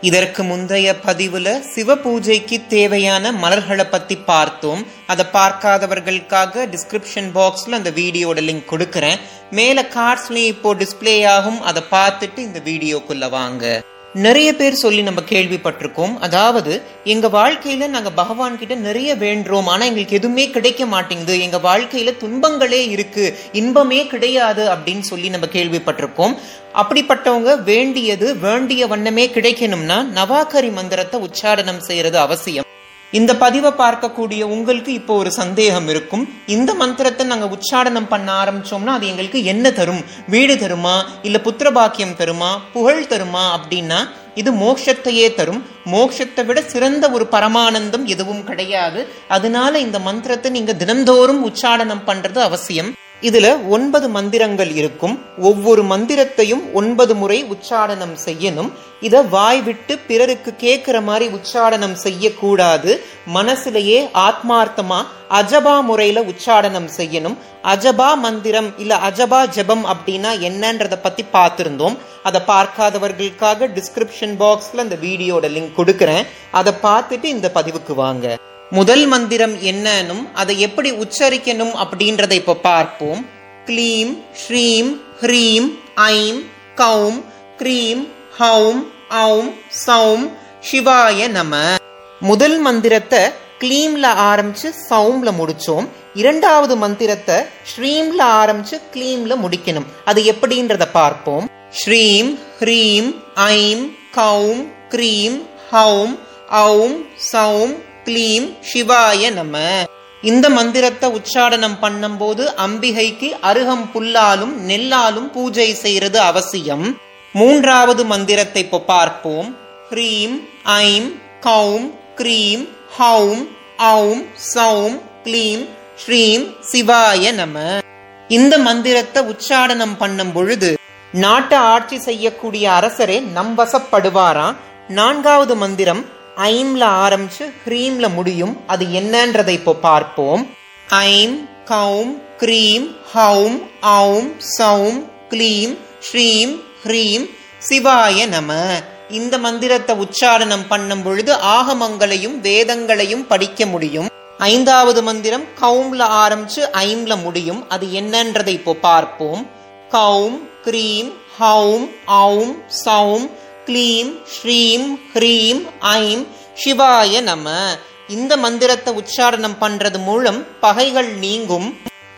இதற்கு முந்தைய பதிவுல சிவ பூஜைக்கு தேவையான மலர்களை பத்தி பார்த்தோம். அதை பார்க்காதவர்களுக்காக டிஸ்கிரிப்ஷன் பாக்ஸ்ல அந்த வீடியோட லிங்க் கொடுக்கறேன். மேல கார்ட்ஸ்லயும் இப்போ டிஸ்பிளே ஆகும். அதை பார்த்துட்டு இந்த வீடியோக்குள்ள வாங்க. நிறைய பேர் சொல்லி நம்ம கேள்விப்பட்டிருக்கோம். அதாவது எங்க வாழ்க்கையில நாங்க பகவான் கிட்ட நிறைய வேண்டுறோம். ஆனா எங்களுக்கு எதுவுமே கிடைக்க மாட்டேங்குது. எங்க வாழ்க்கையில துன்பங்களே இருக்கு. இன்பமே கிடையாது அப்படின்னு சொல்லி நம்ம கேள்விப்பட்டிருக்கோம். அப்படிப்பட்டவங்க வேண்டியது வேண்டிய வண்ணமே கிடைக்கணும்னா நவாகரி மந்திரத்தை உச்சாரணம் செய்யறது அவசியம். இந்த பதிவை பார்க்கக்கூடிய உங்களுக்கு இப்போ ஒரு சந்தேகம் இருக்கும். இந்த மந்திரத்தை நாங்க உச்சாடனம் பண்ண ஆரம்பிச்சோம்னா அது எங்களுக்கு என்ன தரும்? வீடு தருமா? இல்ல புத்திர பாக்கியம் தருமா? புகழ் தருமா? அப்படின்னா இது மோட்சத்தையே தரும். மோட்சத்தை விட சிறந்த ஒரு பரமானந்தம் எதுவும் கிடையாது. அதனால இந்த மந்திரத்தை நீங்க தினந்தோறும் உச்சாடனம் பண்றது அவசியம். இதுல ஒன்பது மந்திரங்கள் இருக்கும். ஒவ்வொரு மந்திரத்தையும் ஒன்பது முறை உச்சாடனம் செய்யணும். இத வாய் விட்டு பிறருக்கு கேட்கிற மாதிரி உச்சாடனம் செய்யக்கூடாது. மனசுலயே ஆத்மார்த்தமா அஜபா முறையில உச்சாடனம் செய்யணும். அஜபா மந்திரம் இல்ல அஜபா ஜபம் அப்படின்னா என்னன்றத பத்தி பார்த்திருந்தோம். அதை பார்க்காதவர்களுக்காக டிஸ்கிரிப்ஷன் பாக்ஸ்ல அந்த வீடியோட லிங்க் கொடுக்கறேன். அதை பார்த்துட்டு இந்த பதிவுக்கு வாங்க. முதல் மந்திரம் என்னன்னும் அதை எப்படி உச்சரிக்கணும் அப்படின்றத இப்போ பார்ப்போம். க்ளீம் ஸ்ரீம் ஹ்ரீம் ஐம் கௌம் க்ரீம் ஹௌம் ஔம் சௌம் சிவாய நம. முதல் மந்திரத்தை க்ளீம்ல ஆரம்பிச்சு சவும்ல முடிச்சோம். இரண்டாவது மந்திரத்தை ஸ்ரீம்ல ஆரம்பிச்சு க்ளீம்ல முடிக்கணும். அது எப்படின்றத பார்ப்போம். ஸ்ரீம் ஹ்ரீம் ஐம் கௌம் க்ரீம் ஹௌம் ஔம் சௌம் க்ளீம் சிவாய நம. இந்த மந்திரத்தை உச்சாடனம் பண்ணும்போது அம்பிகைக்கு அருகம் புல்லாலும் நெல்லாலும் பூஜை செய்யறது அவசியம். மூன்றாவது மந்திரத்தை இப்போ பார்ப்போம். ஹ்ரீம் ஐம் கௌம் க்ரீம் ஹௌம் ஔம் சௌம் க்ளீம் ஸ்ரீம் சிவாய நம. இந்த மந்திரத்தை உச்சாடனம் பண்ணும் பொழுது நாட்டை ஆட்சி செய்யக்கூடிய அரசரே நம் வசப்படுவாராம். நான்காவது மந்திரம் ஐம்ல ஆரம்பிச்சு ஹ்ரீம்ல முடியும். அது என்னன்றதை இப்போ பார்ப்போம். ஐம் கௌம் க்ரீம் ஹௌம் ஔம் சௌம் க்ளீம் ஸ்ரீம் ஹ்ரீம் சிவாய நம. இந்த மந்திரத்தை உச்சாரணம் பண்ணும் பொழுது ஆகமங்களையும் வேதங்களையும் படிக்க முடியும். ஐந்தாவது மந்திரம் கவும்ல ஆரம்பிச்சு ஐம்ல முடியும். அது என்னன்றதை இப்போ பார்ப்போம். கௌம் க்ரீம் ஹௌம் ஔம் சௌம் க்ளீம் ஸ்ரீம் ஹ்ரீம் ஐம் சிவாய நம. இந்த மந்திரத்தை உச்சாரணம் பண்றது மூலம் பகைகள் நீங்கும்.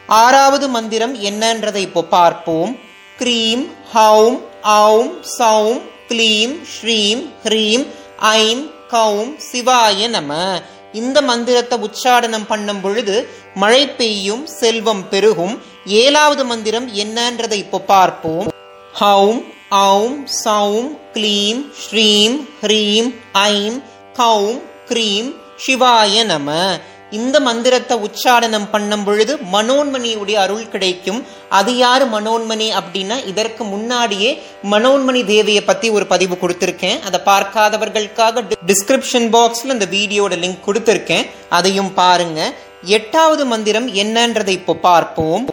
ஆறாவது மந்திரம் என்னன்றதை இப்போ பார்ப்போம். க்ரீம் ஹௌம் ஔம் சௌம் க்ளீம் ஸ்ரீம் ஹ்ரீம் ஐம் கௌம் சிவாய நம. இந்த மந்திரத்தை உச்சாரணம் பண்ணும் பொழுது மழை பெய்யும் செல்வம் பெருகும். ஏழாவது மந்திரம் என்னன்றதை இப்போ பார்ப்போம். ஹௌம் ஔம் சௌம் க்ளீம் ஸ்ரீம் ஹ்ரீம் ஐம் கௌம் க்ரீம் சிவாய நம. இந்த மந்திரத்தை உச்சாரணம் பண்ணும் பொழுது மனோன்மணியுடைய அருள் கிடைக்கும். அது யாரு மனோன்மணி அப்படின்னா இதற்கு முன்னாடியே மனோன்மணி தேவியை பத்தி ஒரு பதிவு கொடுத்திருக்கேன். அதை பார்க்காதவர்களுக்காக டிஸ்கிரிப்ஷன் பாக்ஸ்ல இந்த வீடியோட லிங்க் கொடுத்திருக்கேன். அதையும் பாருங்க. எட்டாவது மந்திரம் என்னன்றதை இப்போ பார்ப்போம்.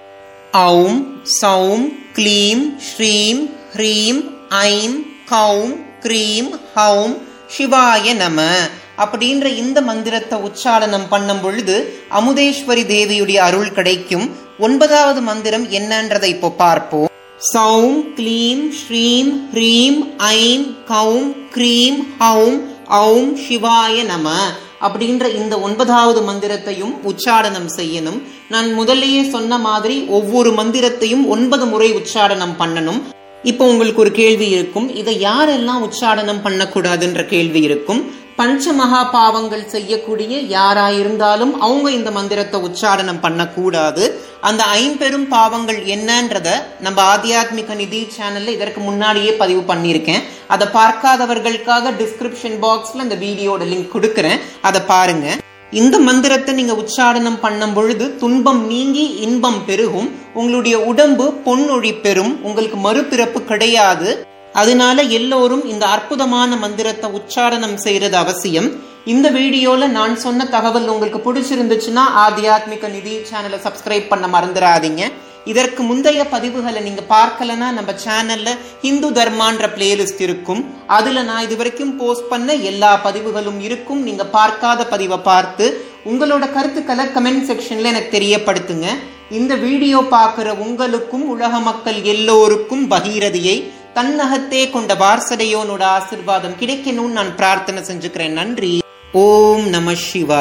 ஔம் சௌம் க்ளீம் ஸ்ரீம் ஹ்ரீம் ஐம் கௌம் க்ரீம் ஹௌம் சிவாய நம. அப்படின்ற இந்த மந்திரத்தை உச்சாரணம் பண்ணும் பொழுது அமுதேஸ்வரி தேவியுடைய அருள் கிடைக்கும். ஒன்பதாவது மந்திரம் என்னன்றதை இப்போ பார்ப்போம். சௌம் க்ளீம் ஸ்ரீம் ஹ்ரீம் ஐம் கௌம் க்ரீம் ஹௌம் ஔம் சிவாய நம. அப்படின்ற இந்த ஒன்பதாவது மந்திரத்தையும் உச்சாடனம் செய்யணும். நான் முதல்லயே சொன்ன மாதிரி ஒவ்வொரு மந்திரத்தையும் ஒன்பது முறை உச்சாடனம் பண்ணணும். இப்போ உங்களுக்கு ஒரு கேள்வி இருக்கும். இதை யாரெல்லாம் உச்சாடனம் பண்ணக்கூடாதுன்ற கேள்வி இருக்கும். பஞ்சமகா பாவங்கள் செய்யக்கூடிய யாராயிருந்தாலும் அவங்க இந்த மந்திரத்தை உச்சாரணம் பண்ணக்கூடாது. அந்த ஐம்பெரும் பாவங்கள் என்னன்றத நம்ம ஆத்தியாத்மிக நிதி சேனல்ல இதற்கு முன்னாடியே பதிவு பண்ணியிருக்கேன். அதை பார்க்காதவர்களுக்காக டிஸ்கிரிப்ஷன் பாக்ஸ்ல இந்த வீடியோட லிங்க் கொடுக்குறேன். அதை பாருங்க. இந்த மந்திரத்தை நீங்க உச்சாரணம் பண்ணும் பொழுது துன்பம் நீங்கி இன்பம் பெருகும். உங்களுடைய உடம்பு பொன்னொழி பெறும். உங்களுக்கு மறுபிறப்பு கிடையாது. அதனால எல்லோரும் இந்த அற்புதமான மந்திரத்தை உச்சாரணம் செய்யறது அவசியம். இந்த வீடியோல நான் சொன்ன தகவல் உங்களுக்கு பிடிச்சிருந்துச்சுன்னா ஆத்தியாத்மிக நிதி சேனலை சப்ஸ்கிரைப் பண்ண மறந்துடாதீங்க. இதற்கு முந்தைய பதிவுகளை நீங்க பார்க்கலனா நம்ம சேனல்ல ஹிந்து தர்மான்ற பிளேலிஸ்ட் இருக்கும். அதுல நான் இது வரைக்கும் போஸ்ட் பண்ண எல்லா பதிவுகளும் இருக்கும். நீங்க பார்க்காத பதிவை பார்த்து உங்களோட கருத்துக்களை கமெண்ட் செக்ஷன்ல எனக்கு தெரியப்படுத்துங்க. இந்த வீடியோ பார்க்குற உங்களுக்கும் உலக மக்கள் எல்லோருக்கும் பகீரதியை தன்னகத்தே கொண்ட வாரசடையோனோட ஆசிர்வாதம் கிடைக்கணும்னு நான் பிரார்த்தனை செஞ்சுக்கிறேன். நன்றி. ஓம் நம சிவா